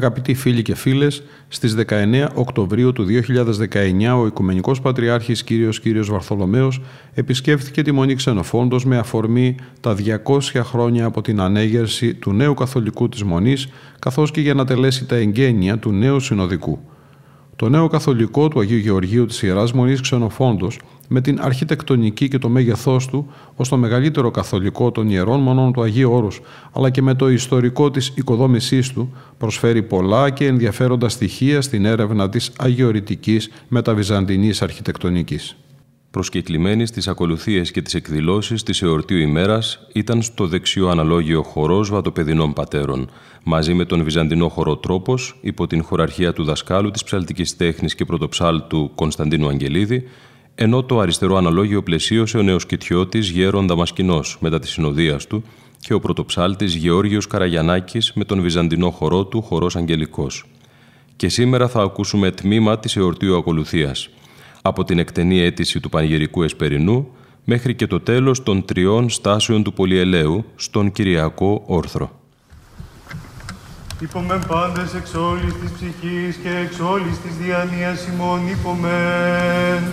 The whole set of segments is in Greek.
Αγαπητοί φίλοι και φίλες, στις 19 Οκτωβρίου του 2019 ο Οικουμενικός Πατριάρχης Κύριος Κύριος Βαρθολομέος επισκέφθηκε τη Μονή Ξενοφόντος με αφορμή τα 200 χρόνια από την ανέγερση του νέου καθολικού της Μονής καθώς και για να τελέσει τα εγγένεια του νέου συνοδικού. Το νέο καθολικό του Αγίου Γεωργίου της Ιεράς Μονής Ξενοφόντος με την αρχιτεκτονική και το μέγεθός του ως το μεγαλύτερο καθολικό των ιερών μονών του Αγίου Όρους, αλλά και με το ιστορικό της οικοδόμησής του, προσφέρει πολλά και ενδιαφέροντα στοιχεία στην έρευνα της αγιορητικής μεταβυζαντινής αρχιτεκτονικής. Προσκεκλημένη στις ακολουθίες και τις εκδηλώσεις της εορτίου ημέρας ήταν στο δεξιό αναλόγιο χορός βατοπεδινών πατέρων, μαζί με τον βυζαντινό χορό Τρόπος, υπό την χωραρχία του δασκάλου της ψαλτικής τέχνης και πρωτοψάλτου Κωνσταντίνου Αγγελίδη, ενώ το αριστερό αναλόγιο πλαισίωσε ο νεοσκητιώτης Γέρον Δαμασκηνός μετά τη συνοδεία του και ο πρωτοψάλτης Γεώργιος Καραγιανάκης με τον βυζαντινό χορό του Χορός Αγγελικός. Και σήμερα θα ακούσουμε τμήμα της εορτίου ακολουθίας, από την εκτενή αίτηση του Πανηγυρικού Εσπερινού μέχρι και το τέλος των τριών στάσεων του Πολυελαίου στον Κυριακό Όρθρο. Υπομεν πάντες εξ όλης της ψυχής και εξ όλης της διανοίας ημών υπομεν.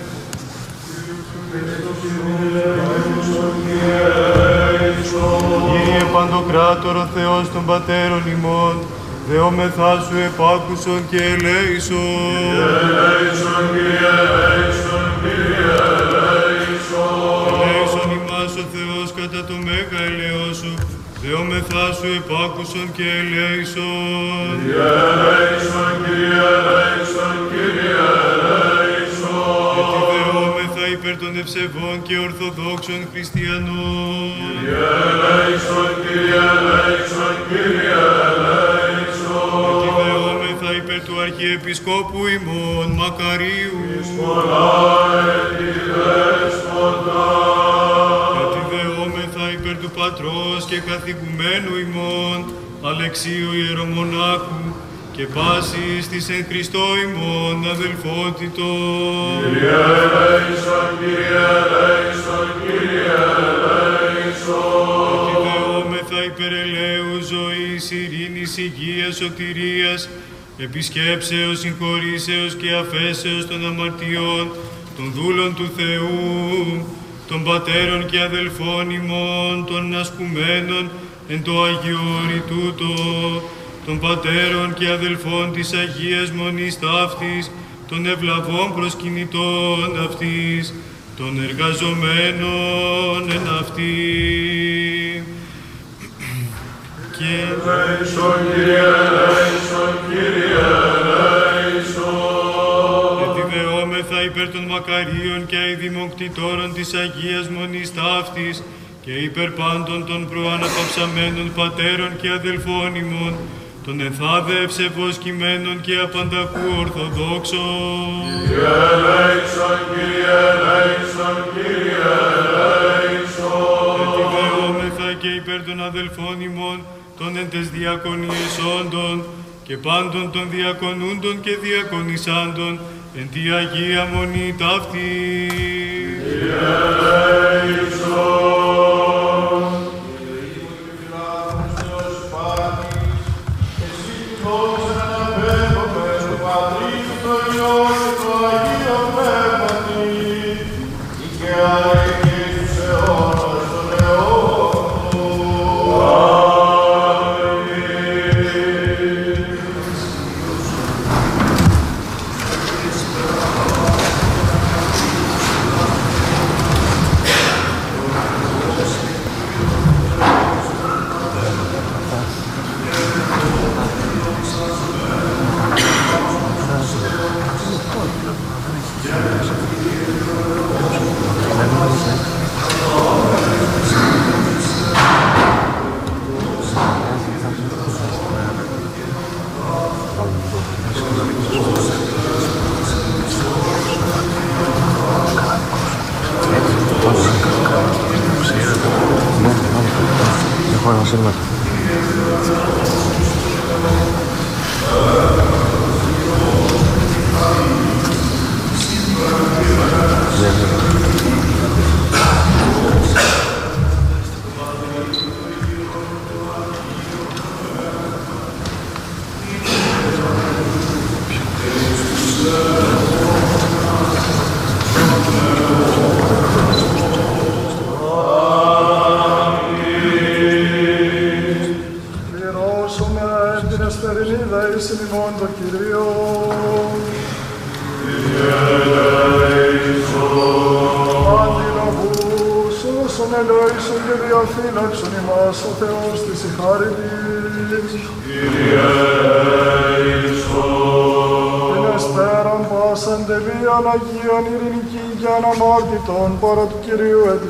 Κύριε Παντοκράτορο Θεός των Πατέρων ημών, δεόμεθά σου επάκουσον και ελέησον. Ελέησον, Κύριε, ελέησον, Κύριε, ελέησον. Ελέησον ημάς ο Θεός κατά το μέγα ελαιό σου, δεόμεθά σου επάκουσον και ελέησον. Κύριε, ελέησον, Κύριε, ελέησον, Κύριε, ελέησον. Γιατί δεόμεθα υπέρ των ευσεβών και ορθοδόξων χριστιανών. Κύριε, ελέησον, Κύριε, ελέησον, Κύριε, ελέησον. Γιατί δεόμεθα υπέρ του Αρχιεπισκόπου ημών Μακαρίου. Πολλά έτη δέσποτα. Γιατί δεόμεθα υπέρ του Πατρός και καθηγουμένου ημών Αλεξίου Ιερομονάχου και πάσης της εν Χριστώ ημών αδελφότητος. Κύριε, ελέησον, Κύριε, ελέησον, Κύριε, ελέησον. Γιατί δεόμεθα υπέρ ελαίου ζωής, ειρήνης, υγείας, σωτηρίας, επισκέψεως, συγχωρήσεως και αφέσεως των αμαρτιών, των δούλων του Θεού, των πατέρων και αδελφών ημών, των ασκουμένων εν το Αγιόρι τούτο, των πατέρων και αδελφών της Αγίας Μονής Ταύτης, των ευλαβών προσκυνητών αυτής, των εργαζομένων εν αυτή. Και Ελέησον, Κύριε, ελέησον, Κύριε, ελέησον. Επιδεόμεθα υπέρ των μακαρίων και αηδημοκτητόρων της Αγίας Μονής Ταύτης και υπέρ πάντων των προαναπαυσαμένων πατέρων και αδελφών ημών, των ενθάδε ευσεβοσκημένων και απανταχού Ορθοδόξων. Κύριε, ελέησον, Κύριε, ελέησον, Κύριε, ελέησον. Επιδεόμεθα και υπέρ των αδελφών ημών, των εν τες διακονίες όντων και πάντων των διακονούντων και διακονισάντων, εν τη Αγία Μονή ταύτη. Έχω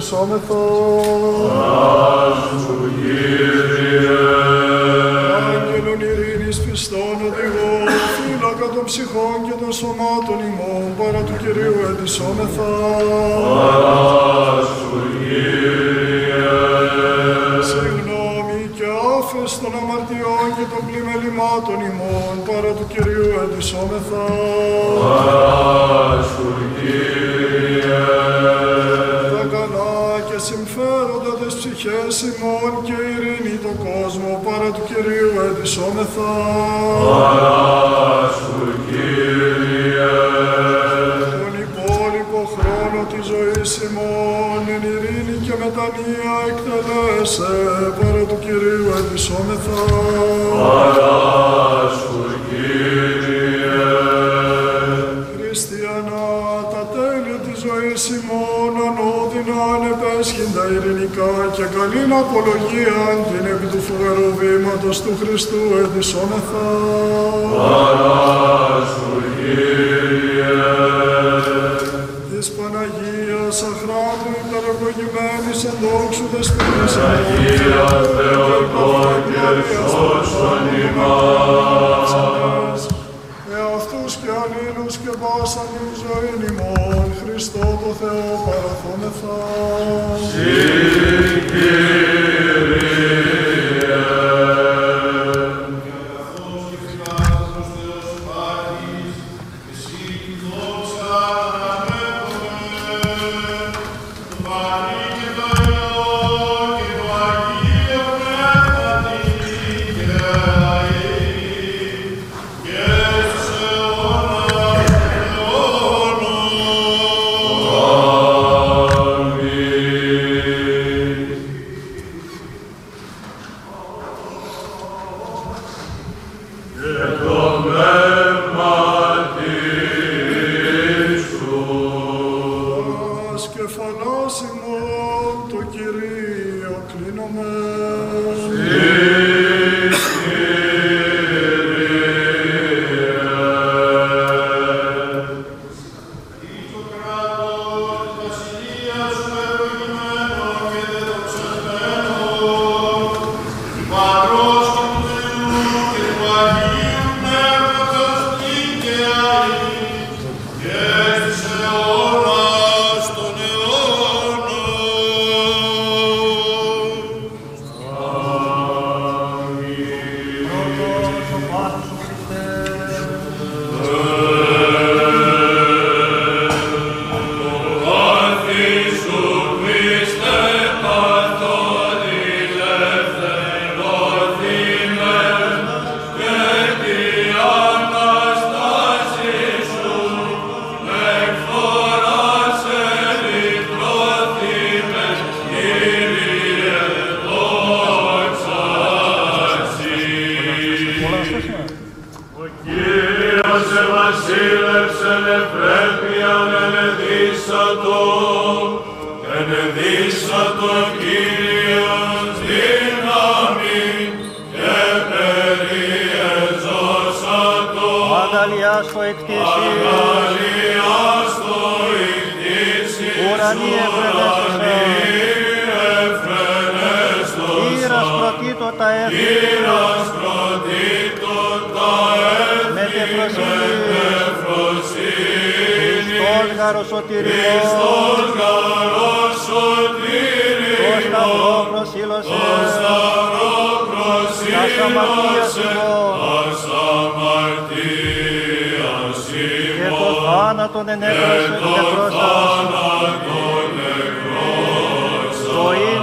Κυρίου τις ψυχές ημών και ειρήνη το κόσμο, παρά του Κυρίου ετισόμεθα. Τον υπόλοιπο χρόνο της ζωής ημών, εν ειρήνη και μετανία εκτελέσε, παρά του Κυρίου ετισόμεθα. Χριστιανά, καλήν απολογία την επί του φοβερού βήματος του Χριστού ετισόμεθα. Της Παναγίας αχράντου υπερευλογημένης εν δόξου δεσποινής Αγία Θεοτόκε σώσον ημάς Εαυτούς και αλλήλους και πάσαν την ζωήν ημών Χριστό το Θεό παραθόμεθα Κεφαλάς ημών το Κυρίο κλείνομαι. σταυρό προσήλωσε, το σταυρό προσήλωσε, ας αμαρτίας ημών, τον το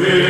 will.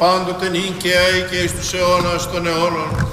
πάντοτε νυν και αή και εις τους αιώνας των αιώνων.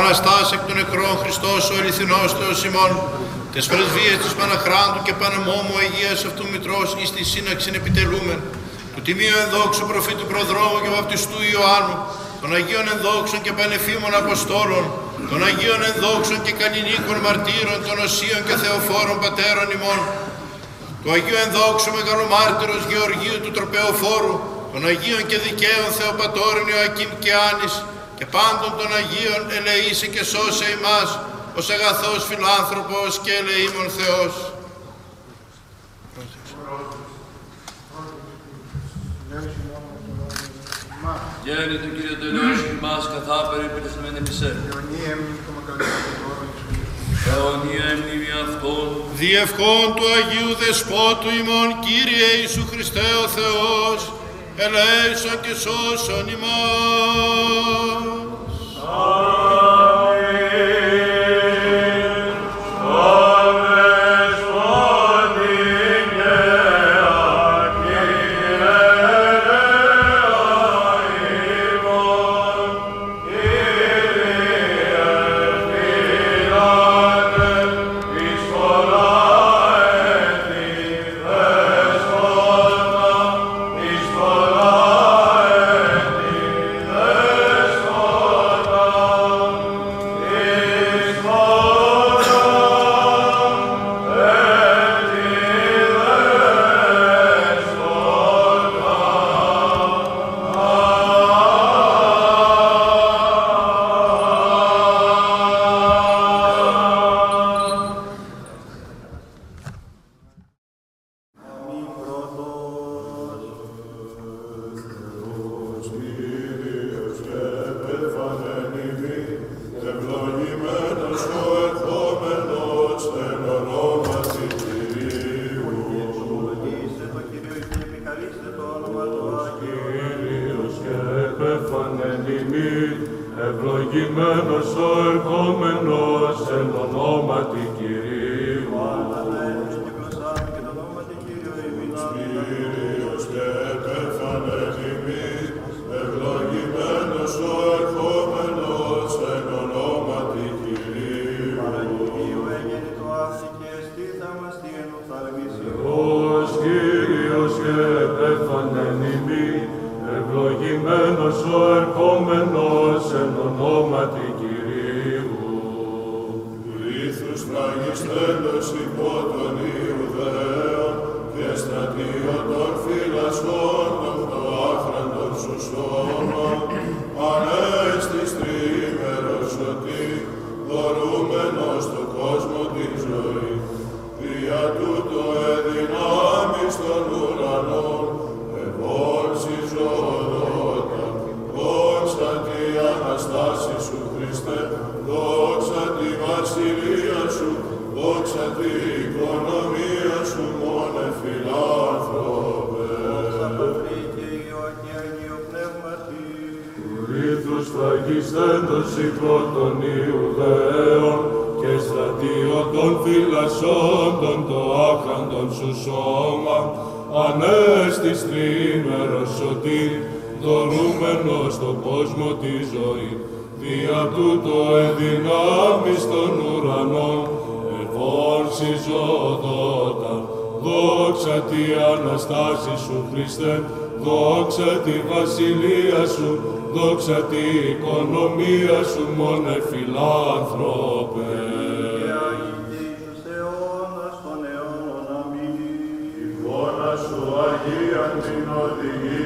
Αναστάς εκ των νεκρών Χριστός ο αληθινός Θεός ημών, τες πρεσβείες της Παναχράντου και Παναμόμου Αγίας αυτού Μητρός εις τη σύναξην επιτελούμεν, του τιμίου ενδόξου προφήτου προδρόμου και βαπτιστού Ιωάννου, των Αγίων ενδόξων και πανεφήμων Αποστόλων, των Αγίων ενδόξων και καλλινίκων μαρτύρων, των Οσίων και Θεοφόρων Πατέρων ημών, του Αγίου ενδόξου μεγαλομάρτυρος Γεωργίου του Τροπεοφόρου, των Αγίων και Δικαίων Θεοπατώρων Ιωακήμ και Άνης, και πάντων των Αγίων ελεήσε και σώσε ημάς, ως αγαθός φιλάνθρωπος και ελεήμων Θεός. Γέννητο Κύριε τελείως ημάς καθά περιπέτεσμεν εμισέ. Αιωνία μνήμη αυτών. Διευχών του Αγίου Δεσπότου ημών, Κύριε Ιησού Χριστέ ο Θεός, ελέησον και σώσον ημάς. Ότι δωρούμενος το κόσμο φραγιστέντος υπό των Ιουδαίων και στρατείο των φυλασσόντων το άχραντον σου σώμα ανέστης τρίμερος σωτήρ δωρούμενος στον κόσμο τη ζωή. Δια τούτο εδυνάμεις των ουρανών εφόρση ζωοδότα δόξα τη Αναστάση σου Χριστέ δόξα τη βασιλεία σου δόξα τη οικονομία σου μόνε φιλάνθρωπε. Και Άγιοι και Ιησούς αιώνας των αιώνων. Αμήν. Εικόνα σου Αγία την οδηγήτρια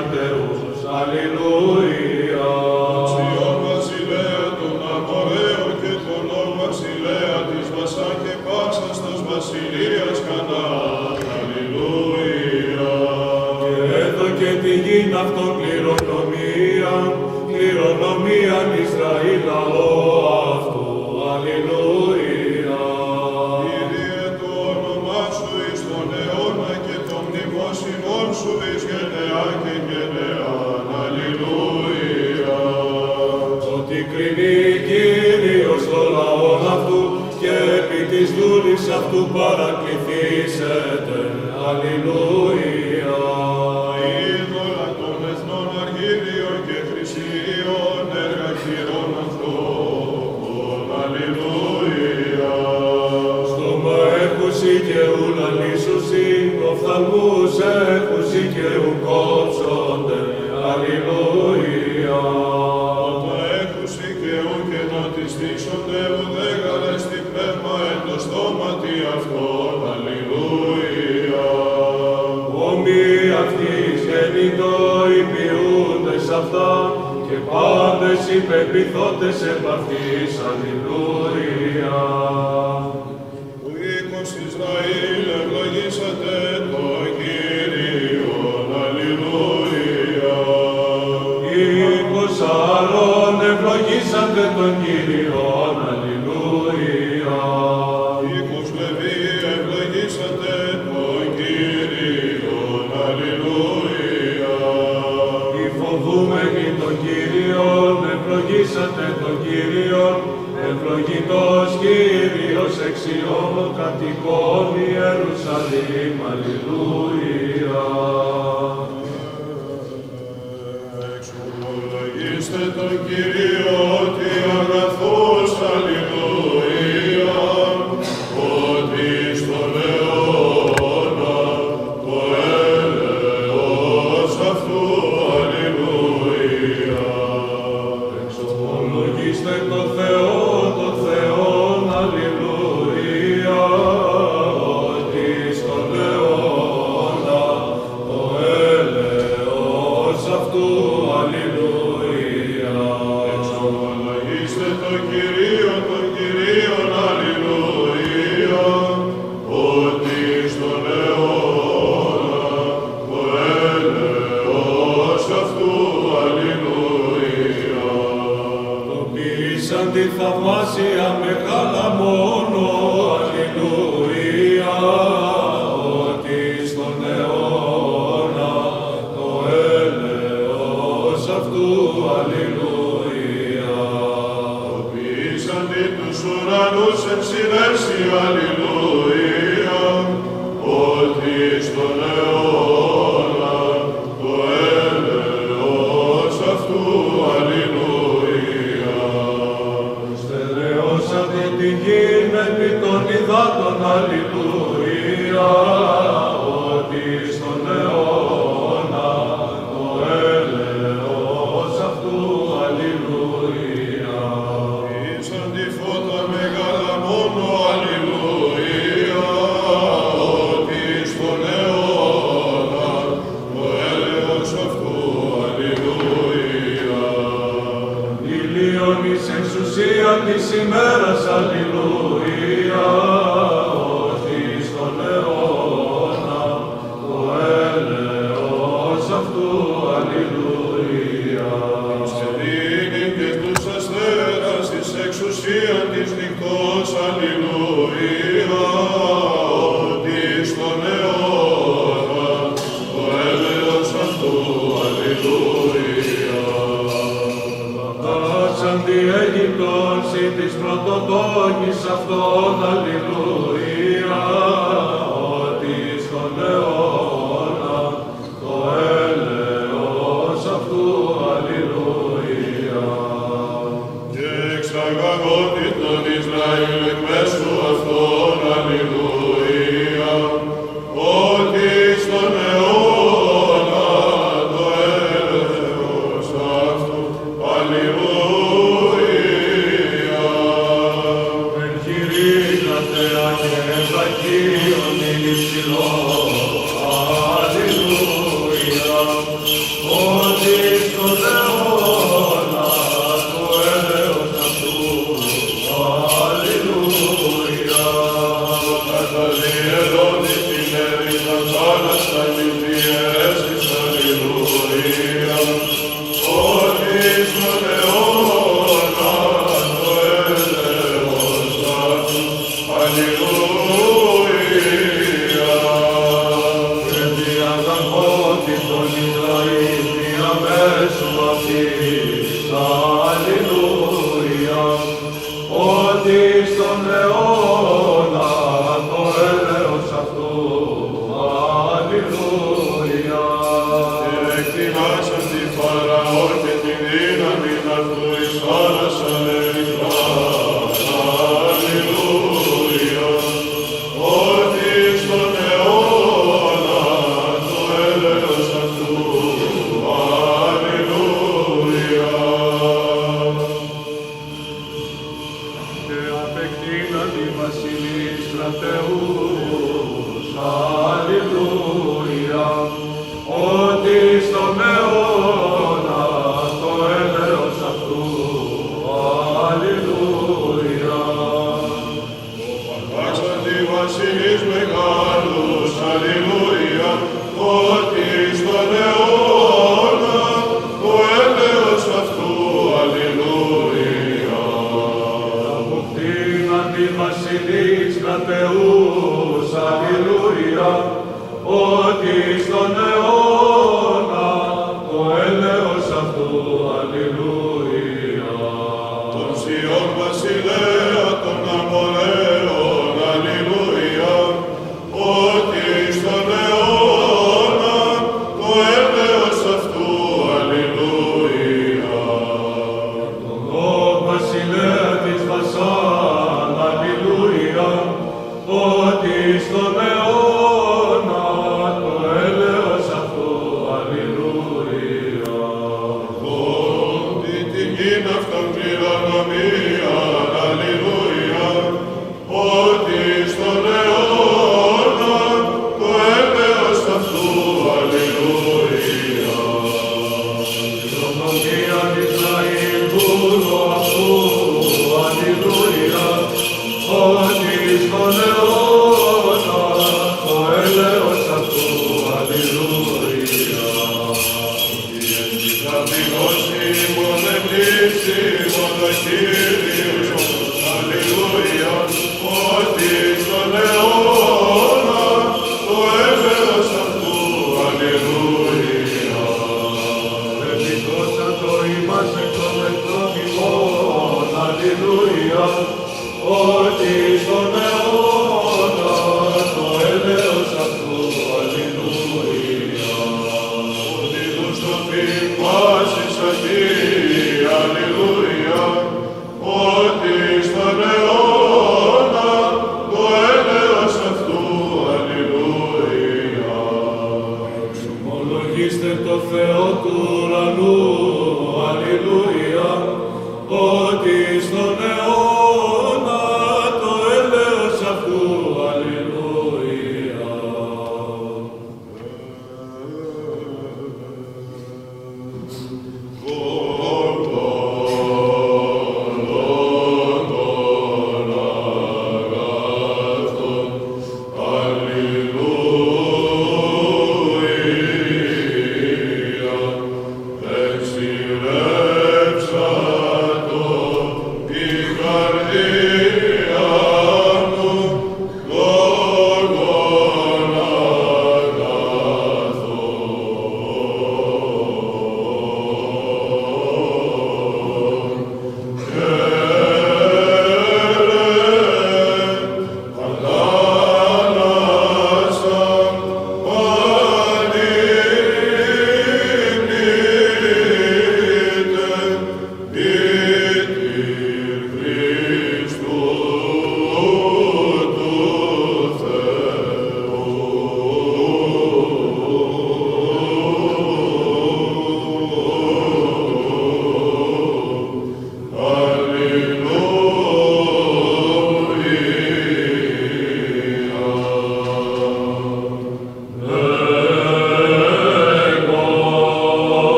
canteros. Aleluya. tu para φοβούμενοι τον Κύριον, ευλογήσατε τον Κύριον, ευλογητός Κύριος εξιών κατοικών Ιερουσαλήμ, Αλληλούια.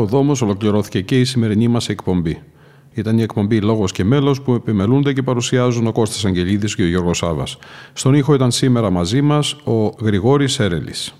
Κάπου εδώ όμω ολοκληρώθηκε και η σημερινή μας εκπομπή. Ήταν η εκπομπή Λόγος και Μέλος που επιμελούνται και παρουσιάζουν ο Κώστας Αγγελίδης και ο Γιώργος Σάβα. Στον ήχο ήταν σήμερα μαζί μας ο Γρηγόρης Έρελης.